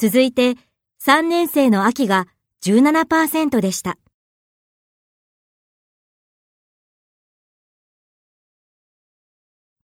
続いて3年生の秋が17%でした。